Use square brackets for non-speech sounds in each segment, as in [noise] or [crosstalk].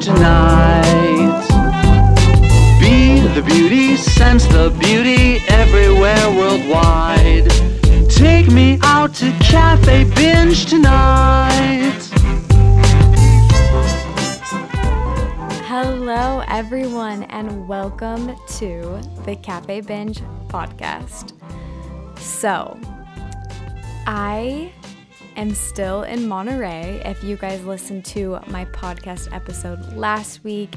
tonight. Be the beauty, sense the beauty everywhere worldwide. Take me out to Cafe Binge tonight. Hello, everyone, and welcome to the Cafe Binge podcast. So, I am still in Monterey. If you guys listened to my podcast episode last week,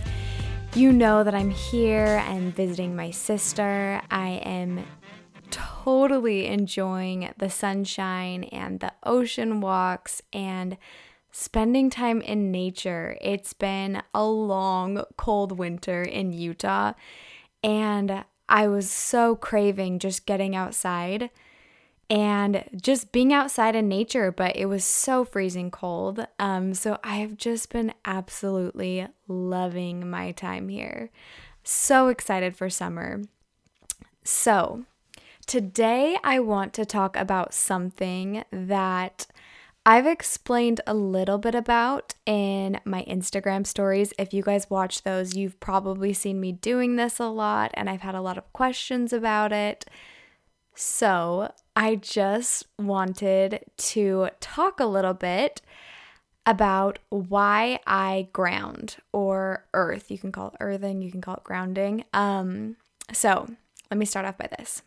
you know that I'm here and visiting my sister. I am totally enjoying the sunshine and the ocean walks and spending time in nature. It's been a long, cold winter in Utah, and I was so craving just getting outside and just being outside in nature, but it was so freezing cold. Um, so I have just been absolutely loving my time here. So excited for summer. So, today I want to talk about something that I've explained a little bit about in my Instagram stories. If you guys watch those, you've probably seen me doing this a lot, and I've had a lot of questions about it. So, I just wanted to talk a little bit about why I ground or earth. You can call it earthing, you can call it grounding. Um, so, let me start off by this.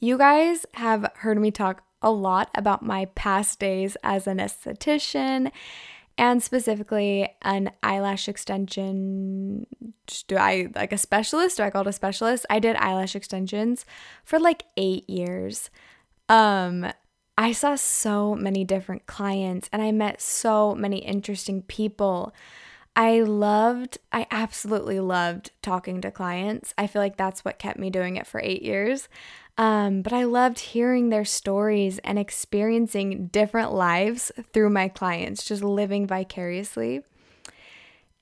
You guys have heard me talk a lot about my past days as an esthetician and specifically an eyelash extension. Do I like a specialist? Do I call it a specialist? I did eyelash extensions for like eight years. Um, I saw so many different clients and I met so many interesting people. I loved, I absolutely loved talking to clients. I feel like that's what kept me doing it for eight years. Um, but I loved hearing their stories and experiencing different lives through my clients, just living vicariously.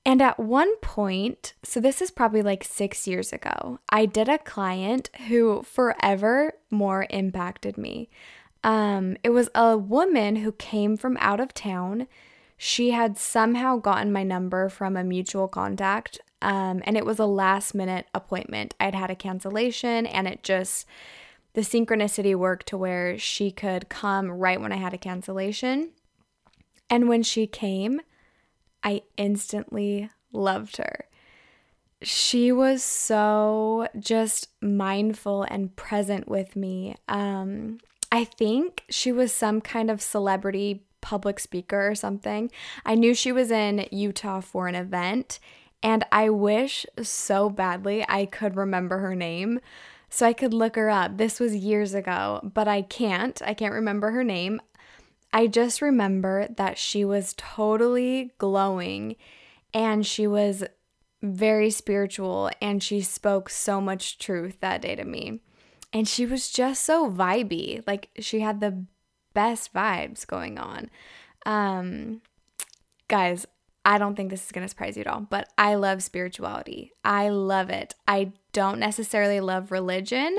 And at one point, so this is probably like six years ago, I did a client who forever more impacted me. Um, it was a woman who came from out of town. She had somehow gotten my number from a mutual contact, um, and it was a last minute appointment. I'd had a cancellation, and it just, the synchronicity worked to where she could come right when I had a cancellation. And when she came, I instantly loved her. She was so just mindful and present with me. Um, I think she was some kind of celebrity public speaker or something. I knew she was in Utah for an event, and I wish so badly I could remember her name so I could look her up. This was years ago, but I can't. I can't remember her name. I just remember that she was totally glowing and she was very spiritual and she spoke so much truth that day to me. And she was just so vibey. Like she had the best vibes going on. Um guys, I don't think this is going to surprise you at all, but I love spirituality. I love it. I don't necessarily love religion,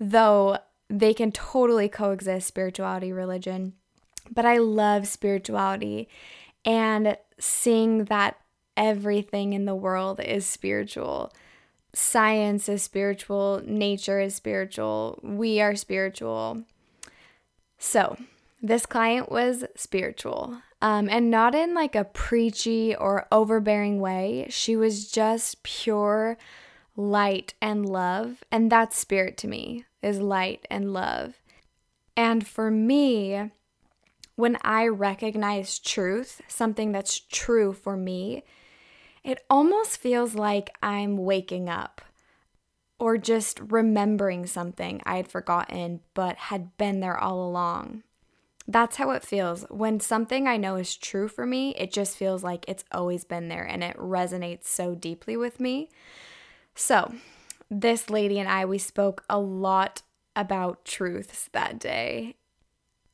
though they can totally coexist spirituality, religion. But I love spirituality and seeing that everything in the world is spiritual. Science is spiritual, nature is spiritual, we are spiritual. So, this client was spiritual. Um, and not in like a preachy or overbearing way. She was just pure light and love. And that's spirit to me, is light and love. And for me, when I recognize truth, something that's true for me, it almost feels like I'm waking up or just remembering something I had forgotten but had been there all along. That's how it feels. When something I know is true for me, it just feels like it's always been there and it resonates so deeply with me. So, this lady and I, we spoke a lot about truths that day.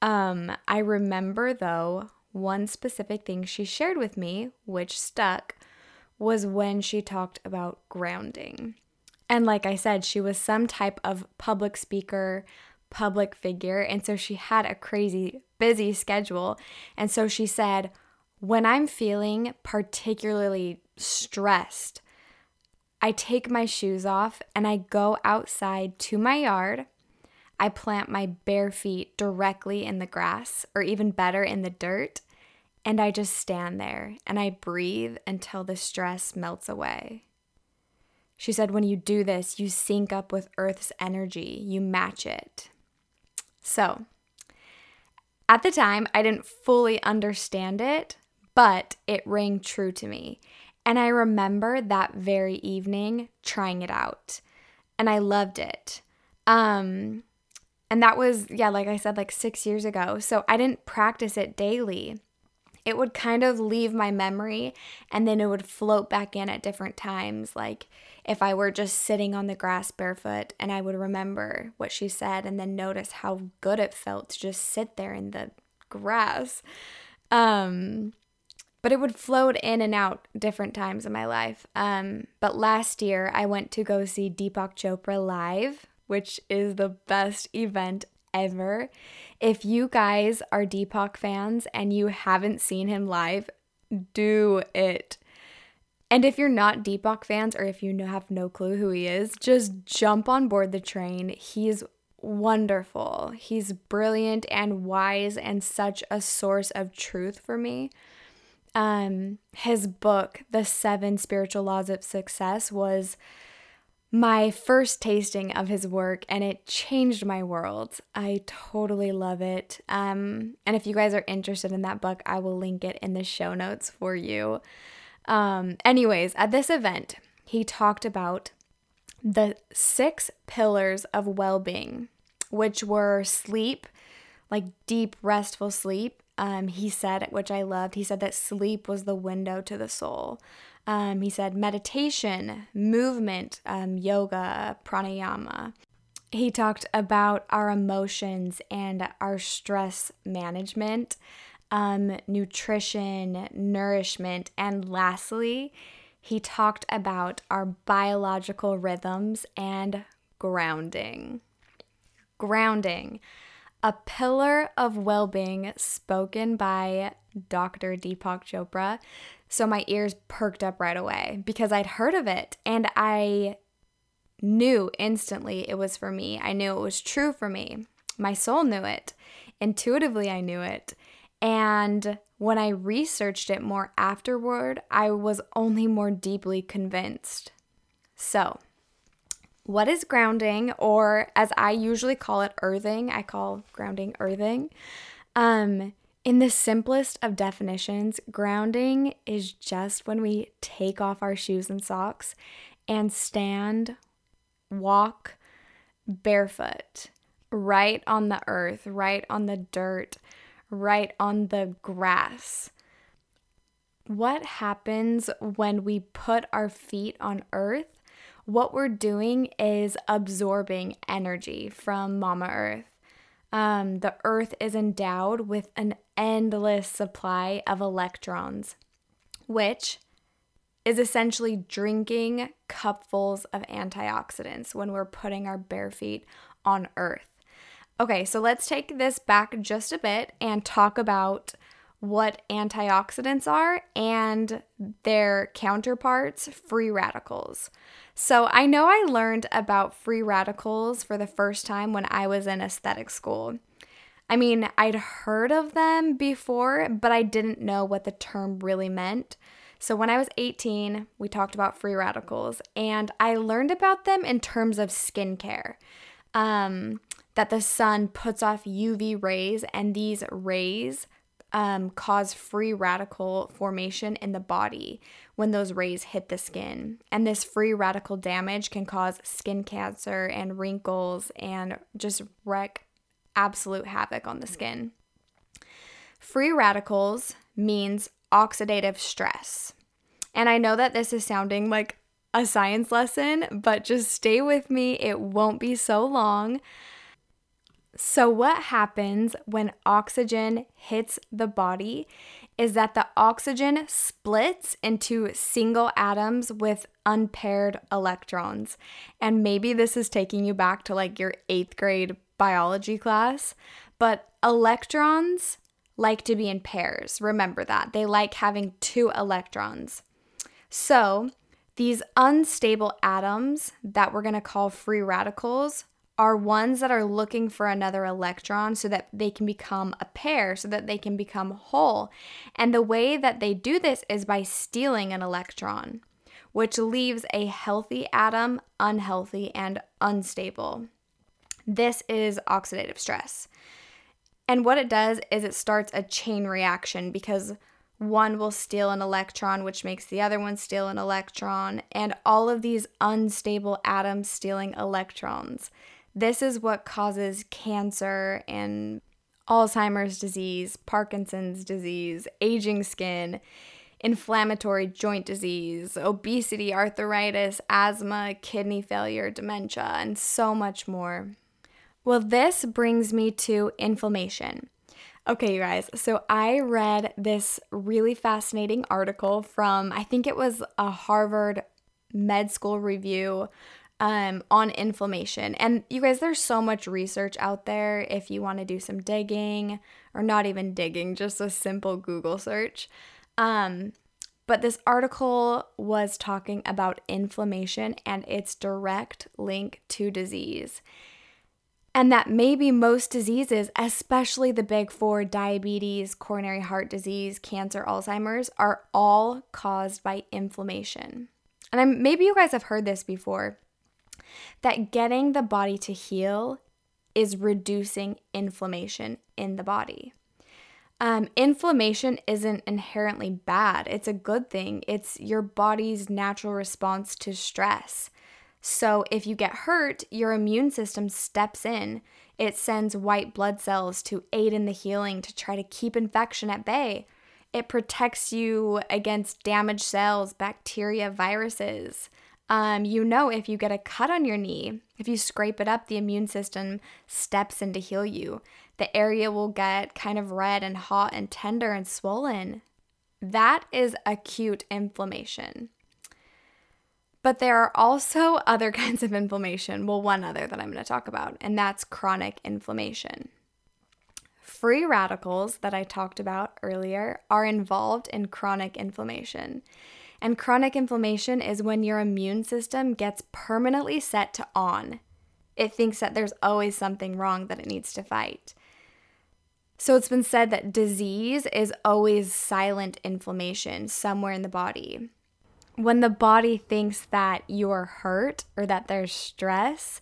Um, I remember though, one specific thing she shared with me, which stuck, was when she talked about grounding. And like I said, she was some type of public speaker, public figure. And so she had a crazy busy schedule. And so she said, when I'm feeling particularly stressed, I take my shoes off and I go outside to my yard. I plant my bare feet directly in the grass, or even better, in the dirt. And I just stand there and I breathe until the stress melts away. She said, when you do this, you sync up with Earth's energy, you match it. So, at the time, I didn't fully understand it, but it rang true to me. And I remember that very evening trying it out. And I loved it. Um, and that was, yeah, like I said, like six years ago. So I didn't practice it daily it would kind of leave my memory and then it would float back in at different times. Like if I were just sitting on the grass barefoot and I would remember what she said and then notice how good it felt to just sit there in the grass. Um, but it would float in and out different times in my life. Um, but last year I went to go see Deepak Chopra live, which is the best event ever. If you guys are Deepak fans and you haven't seen him live, do it. And if you're not Deepak fans or if you have no clue who he is, just jump on board the train. He's wonderful. He's brilliant and wise and such a source of truth for me. Um his book, The 7 Spiritual Laws of Success was my first tasting of his work and it changed my world. I totally love it. Um, and if you guys are interested in that book, I will link it in the show notes for you. Um, anyways, at this event, he talked about the six pillars of well being, which were sleep, like deep, restful sleep. Um, he said, which I loved, he said that sleep was the window to the soul. Um, he said meditation, movement, um, yoga, pranayama. He talked about our emotions and our stress management, um, nutrition, nourishment, and lastly, he talked about our biological rhythms and grounding. Grounding, a pillar of well being spoken by Dr. Deepak Chopra so my ears perked up right away because I'd heard of it and I knew instantly it was for me. I knew it was true for me. My soul knew it. Intuitively, I knew it. And when I researched it more afterward, I was only more deeply convinced. So, what is grounding, or as I usually call it, earthing? I call grounding earthing. Um, in the simplest of definitions, grounding is just when we take off our shoes and socks and stand, walk barefoot, right on the earth, right on the dirt, right on the grass. What happens when we put our feet on earth? What we're doing is absorbing energy from Mama Earth. Um, the earth is endowed with an endless supply of electrons, which is essentially drinking cupfuls of antioxidants when we're putting our bare feet on earth. Okay, so let's take this back just a bit and talk about what antioxidants are and their counterparts, free radicals. So I know I learned about free radicals for the first time when I was in aesthetic school. I mean, I'd heard of them before, but I didn't know what the term really meant. So when I was 18, we talked about free radicals, and I learned about them in terms of skincare. Um, that the sun puts off UV rays, and these rays um, cause free radical formation in the body when those rays hit the skin. And this free radical damage can cause skin cancer and wrinkles and just wreak absolute havoc on the skin. Free radicals means oxidative stress. And I know that this is sounding like a science lesson, but just stay with me. It won't be so long. So, what happens when oxygen hits the body is that the oxygen splits into single atoms with unpaired electrons. And maybe this is taking you back to like your eighth grade biology class, But electrons like to be in pairs. Remember that. They like having two electrons. So, these unstable atoms that we're going to call free radicals are ones that are looking for another electron so that they can become a pair, so that they can become whole. And the way that they do this is by stealing an electron, which leaves a healthy atom unhealthy and unstable. This is oxidative stress. And what it does is it starts a chain reaction because one will steal an electron, which makes the other one steal an electron, and all of these unstable atoms stealing electrons. This is what causes cancer and Alzheimer's disease, Parkinson's disease, aging skin, inflammatory joint disease, obesity, arthritis, asthma, kidney failure, dementia, and so much more. Well, this brings me to inflammation. Okay, you guys, so I read this really fascinating article from, I think it was a Harvard med school review um, on inflammation. And you guys, there's so much research out there if you want to do some digging, or not even digging, just a simple Google search. Um, but this article was talking about inflammation and its direct link to disease. And that maybe most diseases, especially the big four diabetes, coronary heart disease, cancer, Alzheimer's, are all caused by inflammation. And I'm, maybe you guys have heard this before that getting the body to heal is reducing inflammation in the body. Um, inflammation isn't inherently bad, it's a good thing. It's your body's natural response to stress. So, if you get hurt, your immune system steps in. It sends white blood cells to aid in the healing to try to keep infection at bay. It protects you against damaged cells, bacteria, viruses. Um, you know, if you get a cut on your knee, if you scrape it up, the immune system steps in to heal you. The area will get kind of red and hot and tender and swollen. That is acute inflammation. But there are also [laughs] other kinds of inflammation. Well, one other that I'm going to talk about, and that's chronic inflammation. Free radicals that I talked about earlier are involved in chronic inflammation. And chronic inflammation is when your immune system gets permanently set to on. It thinks that there's always something wrong that it needs to fight. So it's been said that disease is always silent inflammation somewhere in the body. When the body thinks that you're hurt or that there's stress,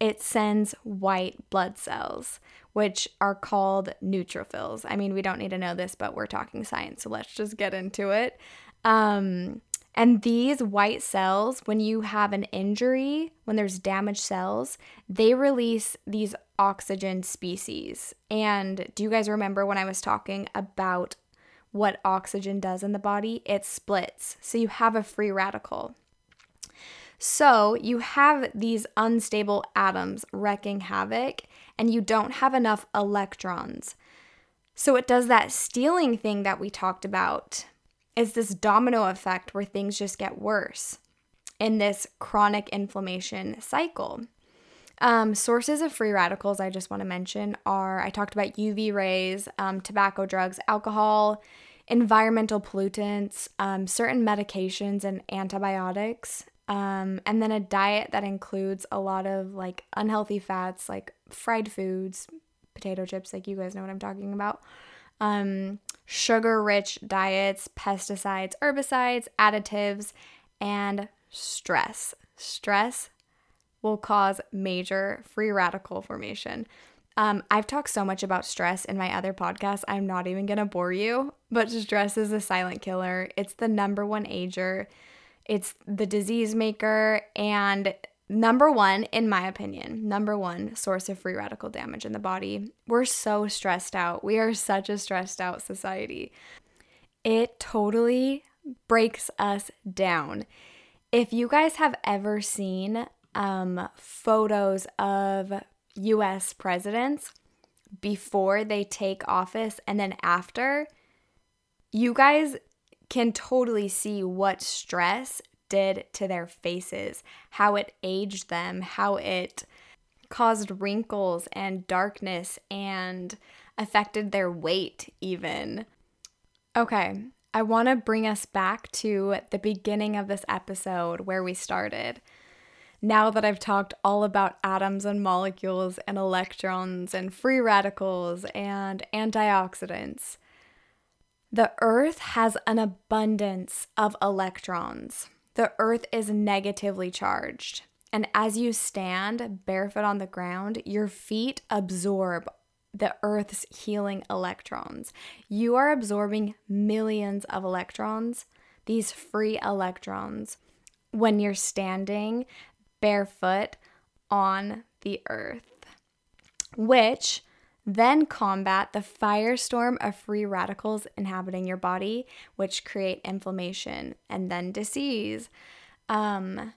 it sends white blood cells, which are called neutrophils. I mean, we don't need to know this, but we're talking science, so let's just get into it. Um, and these white cells, when you have an injury, when there's damaged cells, they release these oxygen species. And do you guys remember when I was talking about what oxygen does in the body? It splits. So you have a free radical. So you have these unstable atoms wrecking havoc, and you don't have enough electrons. So it does that stealing thing that we talked about is this domino effect where things just get worse in this chronic inflammation cycle. Um, sources of free radicals I just want to mention are I talked about UV rays, um, tobacco, drugs, alcohol, environmental pollutants, um, certain medications, and antibiotics. Um, and then a diet that includes a lot of like unhealthy fats, like fried foods, potato chips, like you guys know what I'm talking about um, sugar rich diets, pesticides, herbicides, additives, and stress. Stress will cause major free radical formation. Um, I've talked so much about stress in my other podcasts, I'm not even gonna bore you, but stress is a silent killer. It's the number one ager, it's the disease maker, and number one, in my opinion, number one source of free radical damage in the body. We're so stressed out. We are such a stressed out society. It totally breaks us down. If you guys have ever seen um, photos of US presidents before they take office and then after, you guys can totally see what stress did to their faces, how it aged them, how it caused wrinkles and darkness and affected their weight, even. Okay, I want to bring us back to the beginning of this episode where we started. Now that I've talked all about atoms and molecules and electrons and free radicals and antioxidants, the Earth has an abundance of electrons. The Earth is negatively charged. And as you stand barefoot on the ground, your feet absorb the Earth's healing electrons. You are absorbing millions of electrons, these free electrons, when you're standing barefoot on the Earth, which then combat the firestorm of free radicals inhabiting your body, which create inflammation and then disease. Um,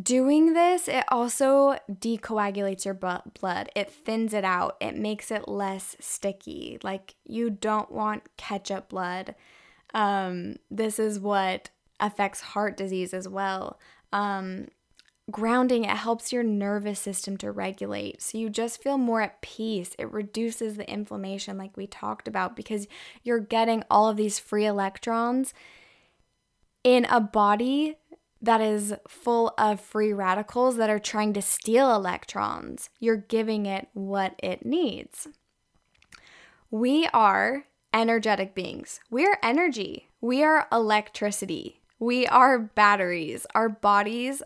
Doing this, it also decoagulates your blood. It thins it out. It makes it less sticky. Like you don't want ketchup blood. Um, this is what affects heart disease as well. Um, grounding, it helps your nervous system to regulate. So you just feel more at peace. It reduces the inflammation, like we talked about, because you're getting all of these free electrons in a body that is full of free radicals that are trying to steal electrons. You're giving it what it needs. We are energetic beings. We are energy. We are electricity. We are batteries. Our bodies,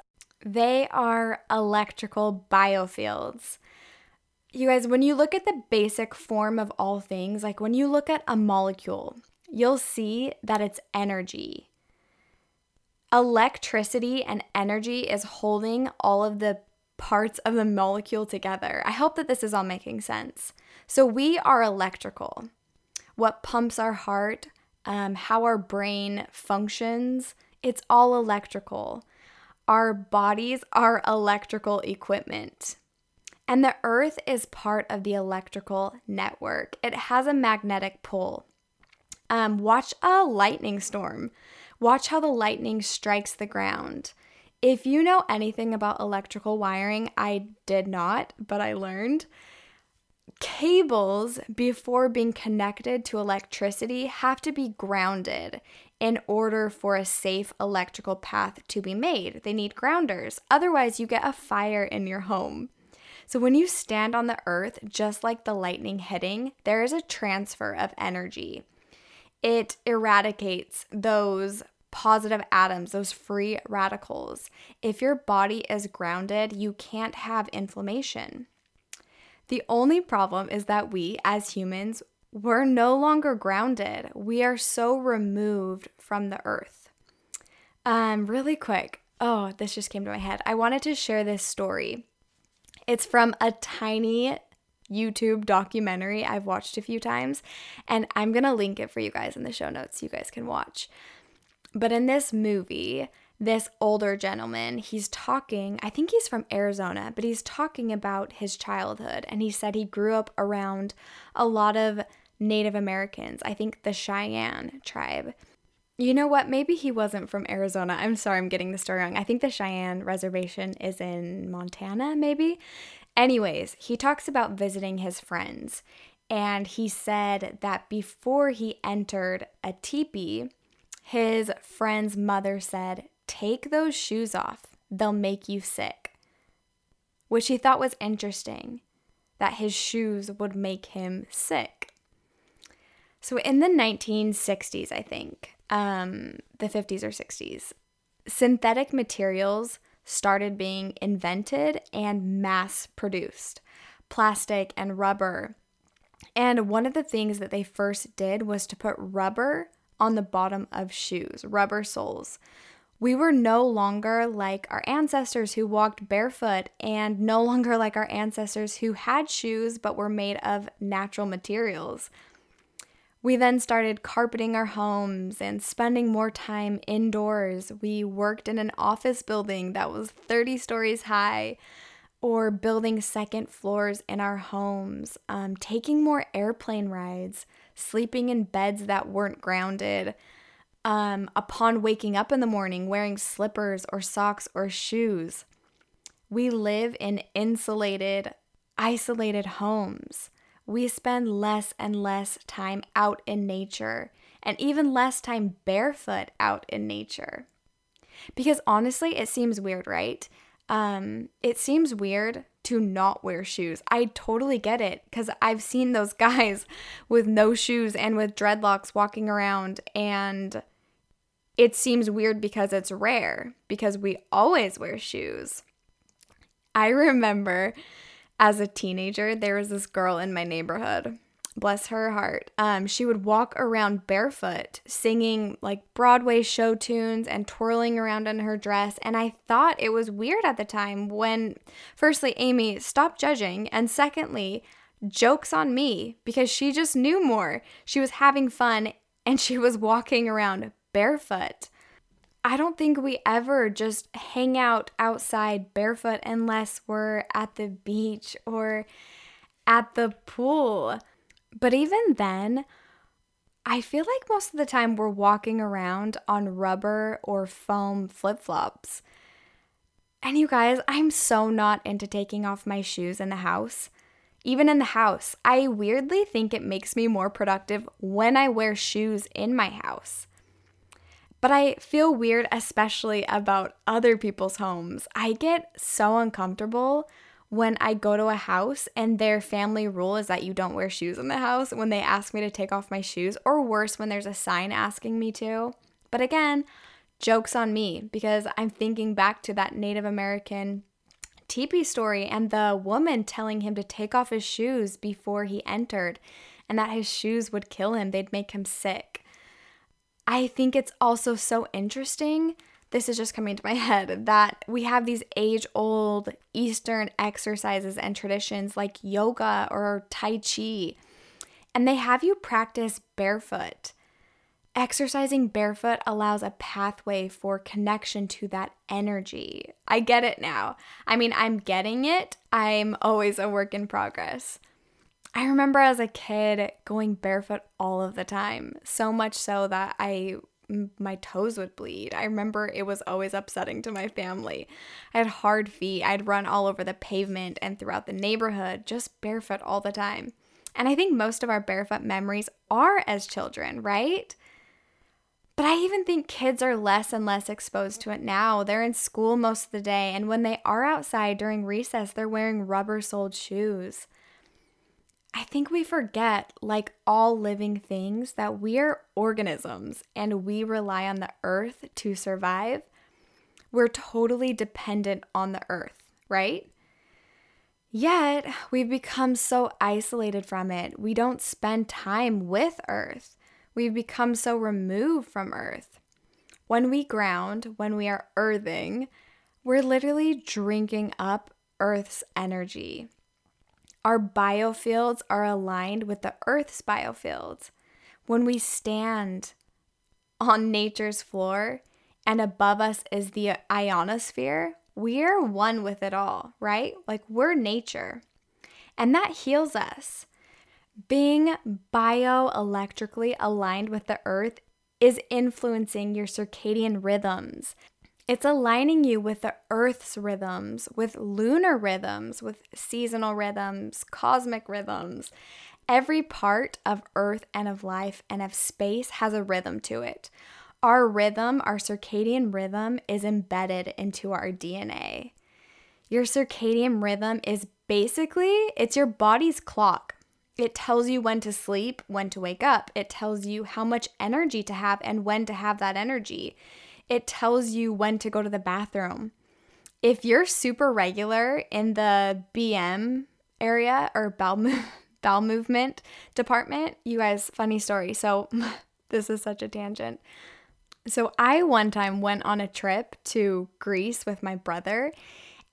they are electrical biofields. You guys, when you look at the basic form of all things, like when you look at a molecule, you'll see that it's energy electricity and energy is holding all of the parts of the molecule together. I hope that this is all making sense. So, we are electrical. What pumps our heart, um, how our brain functions, it's all electrical. Our bodies are electrical equipment. And the earth is part of the electrical network, it has a magnetic pull. Um, watch a lightning storm. Watch how the lightning strikes the ground. If you know anything about electrical wiring, I did not, but I learned. Cables, before being connected to electricity, have to be grounded in order for a safe electrical path to be made. They need grounders. Otherwise, you get a fire in your home. So, when you stand on the earth, just like the lightning hitting, there is a transfer of energy it eradicates those positive atoms, those free radicals. If your body is grounded, you can't have inflammation. The only problem is that we, as humans, we're no longer grounded. We are so removed from the earth. Um, really quick. Oh, this just came to my head. I wanted to share this story. It's from a tiny YouTube documentary I've watched a few times, and I'm gonna link it for you guys in the show notes so you guys can watch. But in this movie, this older gentleman, he's talking, I think he's from Arizona, but he's talking about his childhood. And he said he grew up around a lot of Native Americans, I think the Cheyenne tribe. You know what? Maybe he wasn't from Arizona. I'm sorry, I'm getting the story wrong. I think the Cheyenne Reservation is in Montana, maybe. Anyways, he talks about visiting his friends, and he said that before he entered a teepee, his friend's mother said, Take those shoes off, they'll make you sick. Which he thought was interesting, that his shoes would make him sick. So in the 1960s, I think, um, the 50s or 60s, synthetic materials started being invented and mass produced plastic and rubber. And one of the things that they first did was to put rubber on the bottom of shoes, rubber soles. We were no longer like our ancestors who walked barefoot, and no [laughs] longer like our ancestors who had shoes but were made of natural materials. We then started carpeting our homes and spending more time indoors. We worked in an office building that was 30 stories high or building second floors in our homes, um, taking more airplane rides, sleeping in beds that weren't grounded. Um, upon waking up in the morning, wearing slippers or socks or shoes. We live in insulated, isolated homes. We spend less and less time out in nature and even less time barefoot out in nature. Because honestly, it seems weird, right? Um, it seems weird to not wear shoes. I totally get it because I've seen those [laughs] guys with no shoes and with dreadlocks walking around, and it seems weird because it's rare because we always wear shoes. I remember as a teenager, there was this girl in my neighborhood bless her heart, um, she would walk around barefoot, singing like Broadway show tunes and twirling around in her dress. And I thought it was weird at the time when, firstly, Amy, stop judging. And secondly, jokes on me because she just knew more. She was having fun and she was walking around barefoot. I don't think we ever just hang out outside barefoot unless we're at the beach or at the pool. But even then, I feel like most of the time we're walking around on rubber or foam flip flops. And you guys, I'm so not into taking off my shoes in the house. Even in the house, I weirdly think it makes me more productive when I wear shoes in my house. But I feel weird, especially about other people's homes. I get so uncomfortable when I go to a house and their family rule is that you don't wear shoes in the house when they ask me to take off my shoes, or worse, when there's a sign asking me to. But again, joke's on me because I'm thinking back to that Native American teepee story and the woman telling him to take off his shoes before he entered and that his shoes would kill him, they'd make him sick. I think it's also so interesting this is just coming to my [laughs] head that we have these age old Eastern exercises and traditions like yoga or Tai Chi, and they have you practice barefoot. Exercising barefoot allows a pathway for connection to that energy. I get it now. I mean, I'm getting it. I'm always a work in progress. I remember as a kid going barefoot all of the time, so much so that I my toes would bleed. I remember it was always upsetting to my family. I had hard feet. I'd run all over the pavement and throughout the neighborhood, just barefoot all the time. And I think most of our barefoot memories are as children, right? But I even think kids are less and less exposed to it now. They're in school most of the day, and when they are outside during recess, they're wearing rubber soled shoes. I think we forget, like all living things, that we are organisms and we rely on the earth to survive. We're totally dependent on the earth, right? Yet, we've become so isolated from it. We don't spend time with earth. We've become so removed from earth. When we ground, when we are earthing, we're literally drinking up earth's energy. Our biofields are aligned with the Earth's biofields. When we stand on nature's floor and above us is the ionosphere, we're one with it all, right? Like we're nature. And that heals us. Being bioelectrically aligned with the earth is influencing your circadian rhythms it's aligning you with the Earth's rhythms, with lunar rhythms, with seasonal rhythms, cosmic rhythms. Every part of Earth and of life and of space has a rhythm to it. Our rhythm, our circadian rhythm, is embedded into our DNA. Your circadian rhythm is basically it's your body's clock. It tells you when to sleep, when to wake up. It tells you how much energy to have and when to have that energy it tells you when to go to the bathroom. If you're super regular in the BM area or bowel, [laughs] bowel movement department, you guys, funny story. So, [laughs] this is such a tangent. So, I one time went on a trip to Greece with my brother.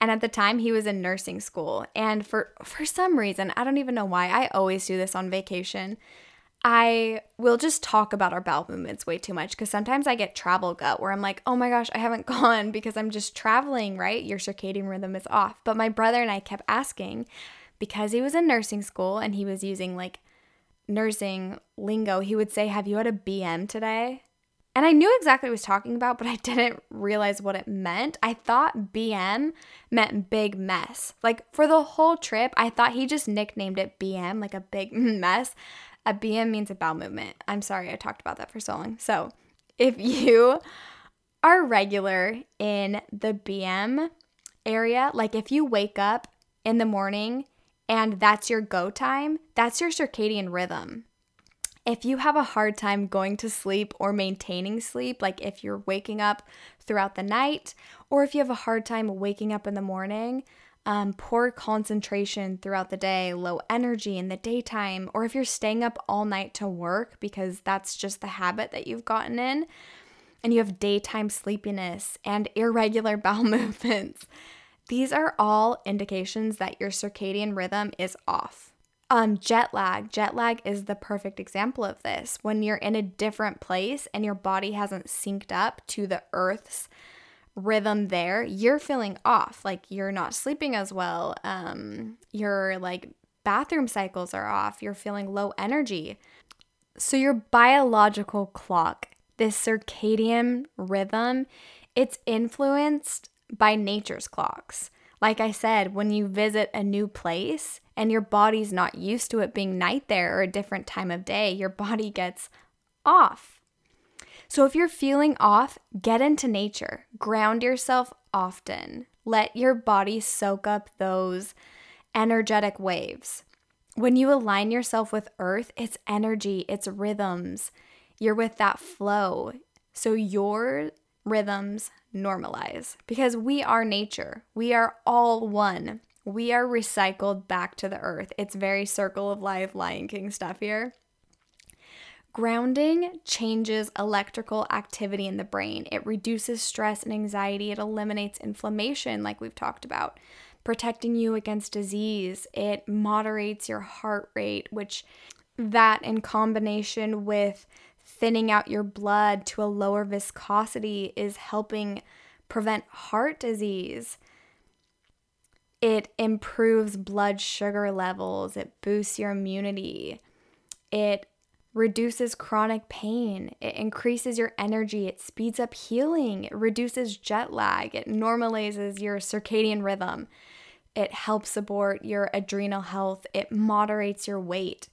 And at the time he was in nursing school. And for for some reason, I don't even know why, I always do this on vacation. I will just talk about our bowel movements way too much because sometimes I get travel gut where I'm like, oh my gosh, I haven't [laughs] gone because I'm just traveling, right? Your circadian rhythm is off. But my brother and I kept asking because he was in nursing school and he was using like nursing lingo, he would say, Have you had a BM today? And I knew exactly what he was talking about, but I [laughs] didn't realize what it meant. I thought BM meant big mess. Like for the whole trip, I thought he just nicknamed it BM, like a big [laughs] mess. A BM means a bowel movement. I'm sorry, I talked about that for so long. So if you are regular in the BM area, like if you wake up in the morning and that's your go time, that's your circadian rhythm. If you have a hard time going to sleep or maintaining sleep, like if you're waking up throughout the night, or if you have a hard time waking up in the morning, um, poor concentration throughout the day, low energy in the daytime, or if you're staying up all night to work because that's just the habit that you've gotten in, and you have daytime sleepiness and [laughs] irregular bowel [laughs] movements, these are all indications that your circadian rhythm is off. Um, jet lag. Jet lag is the perfect example of this. When you're in a different place and your body hasn't synced up to the Earth's rhythm there, you're feeling off. Like you're not sleeping as well. Um, your like bathroom cycles are off. You're feeling low energy. So your biological clock, this circadian rhythm, it's influenced by nature's clocks. Like I said, when you visit a new place, and your body's not used to it being night there or a different time of day, your body gets off. So if you're feeling off, get into nature, ground yourself often, let your body soak up those energetic waves. When you align yourself with earth, it's energy, it's rhythms. You're with that flow. So your rhythms normalize because we are nature. We are all one we are recycled back to the earth. It's very circle of life Lion King stuff here. Grounding changes electrical activity in the brain. It reduces stress and anxiety. It eliminates inflammation, like we've talked about, protecting you against disease. It moderates your heart rate, which that in combination with thinning out your blood to a lower viscosity is helping prevent heart disease. It improves blood sugar levels, it boosts your immunity, it reduces chronic pain, it increases your energy, it speeds up healing, it reduces jet lag, it normalizes your circadian rhythm, it helps support your adrenal health, it moderates your weight.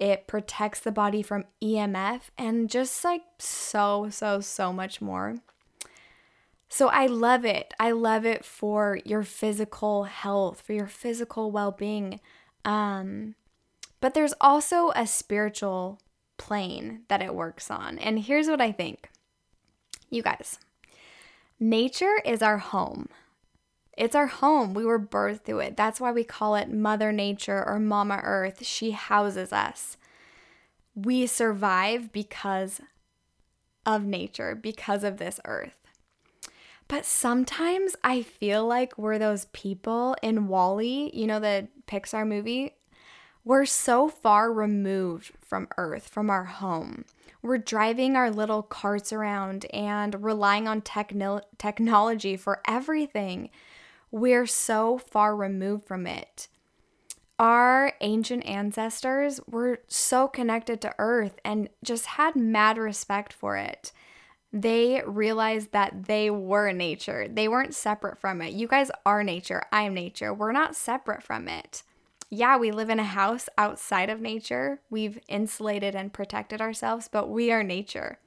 It protects the body from EMF and just like so, so, so much more. So I love it. I love it for your physical health, for your physical well being. Um, but there's also a spiritual plane that it works on. And here's what I think you guys, nature is our home. It's our home. We were birthed through it. That's why we call it Mother Nature or Mama Earth. She houses us. We survive because of nature, because of this earth. But sometimes I feel like we're those people in WALL-E, you know, the Pixar movie. We're so far removed from Earth, from our home. We're driving our little carts around and relying on techno- technology for everything. We're so far removed from it. Our ancient ancestors were so connected to Earth and just had mad respect for it they realized that they were nature. They weren't separate from it. You guys are nature. I am nature. We're not separate from it. Yeah, we live in a house outside of nature. We've insulated and protected ourselves, but we are nature.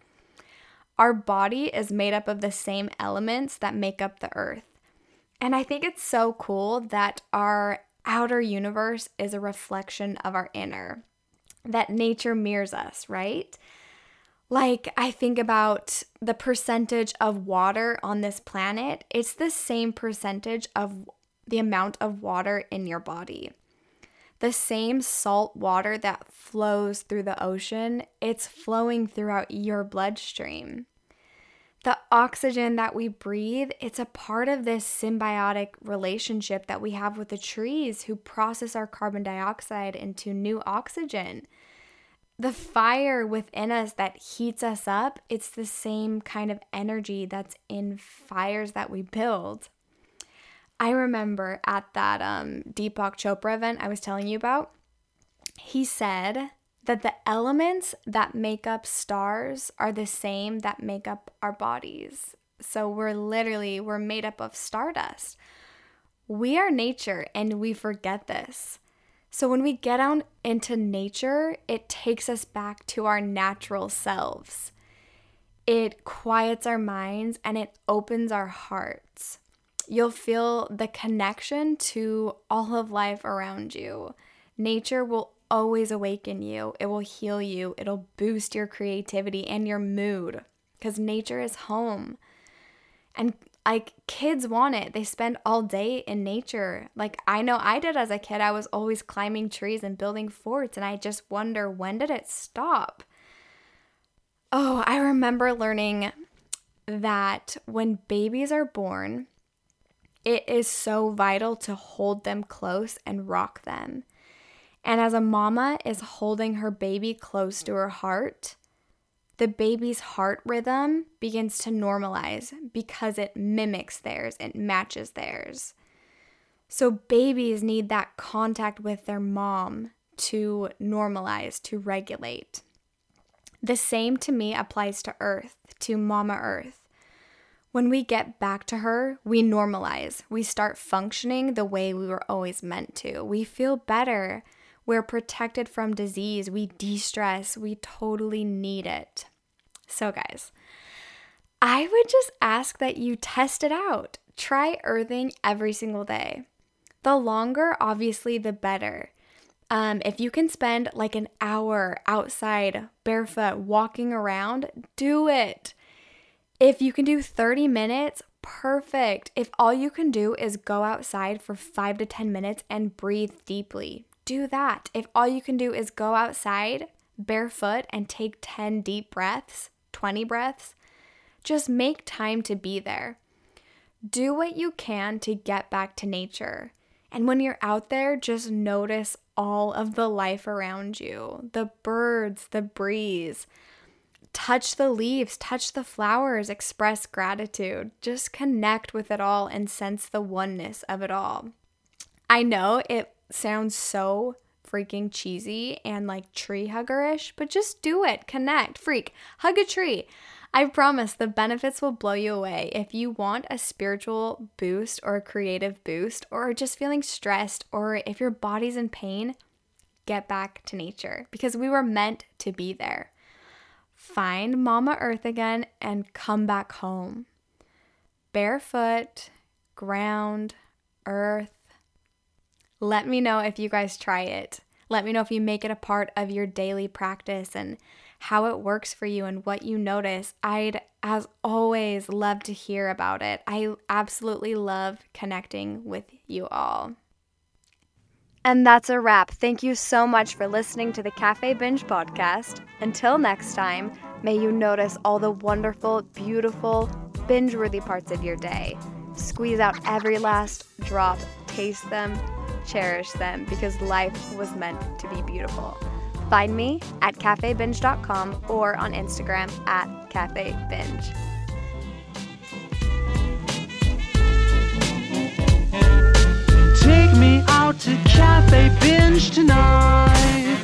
Our body is made up of the same elements that make up the earth. And I think it's so cool that our outer universe is a reflection of our inner, that nature mirrors us, right? Like, I think about the percentage of water on this planet, it's the same percentage of the amount of water in your body. The same salt water that flows through the ocean, it's flowing throughout your bloodstream. The oxygen that we breathe, it's a part of this symbiotic relationship that we have with the trees who process our carbon dioxide into new oxygen the fire within us that heats us up, it's the same kind of energy that's in fires that we build. I remember at that um, Deepak Chopra event I was telling you about, he said that the elements that make up stars are the same that make up our bodies. So we're literally we're made up of stardust. We are nature and we forget this. So when we get out into nature, it takes us back to our natural selves. It quiets our minds and it opens our hearts. You'll feel the connection to all of life around you. Nature will always awaken you, it will heal you, it'll boost your creativity and your mood because nature is home. And like kids want it. They spend all day in nature. Like I know I did as a kid. I was always climbing trees and building forts and I just wonder when did it stop? Oh, I remember learning that when babies are born, it is so vital to hold them close and rock them. And as a mama is holding her baby close to her heart, the baby's heart rhythm begins to normalize because it mimics theirs, it matches theirs. So, babies need that contact with their mom to normalize, to regulate. The same to me applies to Earth, to Mama Earth. When we get back to her, we normalize. We start functioning the way we were always meant to. We feel better. We're protected from disease. We de stress. We totally need it. So, guys, I would just ask that you test it out. Try earthing every single day. The longer, obviously, the better. Um, if you can spend like an hour outside barefoot walking around, do it. If you can do 30 minutes, perfect. If all you can do is go outside for five to 10 minutes and breathe deeply, do that. If all you can do is go outside barefoot and take 10 deep breaths, 20 breaths, just make time to be there. Do what you can to get back to nature. And when you're out there, just notice all of the life around you the birds, the breeze. Touch the leaves, touch the flowers, express gratitude. Just connect with it all and sense the oneness of it all. I know it sounds so freaking cheesy and like tree huggerish, but just do it. Connect, freak, hug a tree. I promise the benefits will blow you away. If you want a spiritual boost or a creative boost, or just feeling stressed, or if your body's in pain, get back to nature because we were meant to be there. Find Mama Earth again and come back home. Barefoot, ground, earth, let me know if you guys try it. Let me know if you make it a part of your daily practice and how it works for you and what you notice. I'd, as always, love to hear about it. I absolutely love connecting with you all. And that's a wrap. Thank you so much for listening to the Cafe Binge podcast. Until next time, may you notice all the wonderful, beautiful, binge worthy parts of your day. Squeeze out every last drop, taste them, cherish them because life was meant to be beautiful. Find me at cafebinge.com or on Instagram at cafebinge. to Cafe Binge tonight.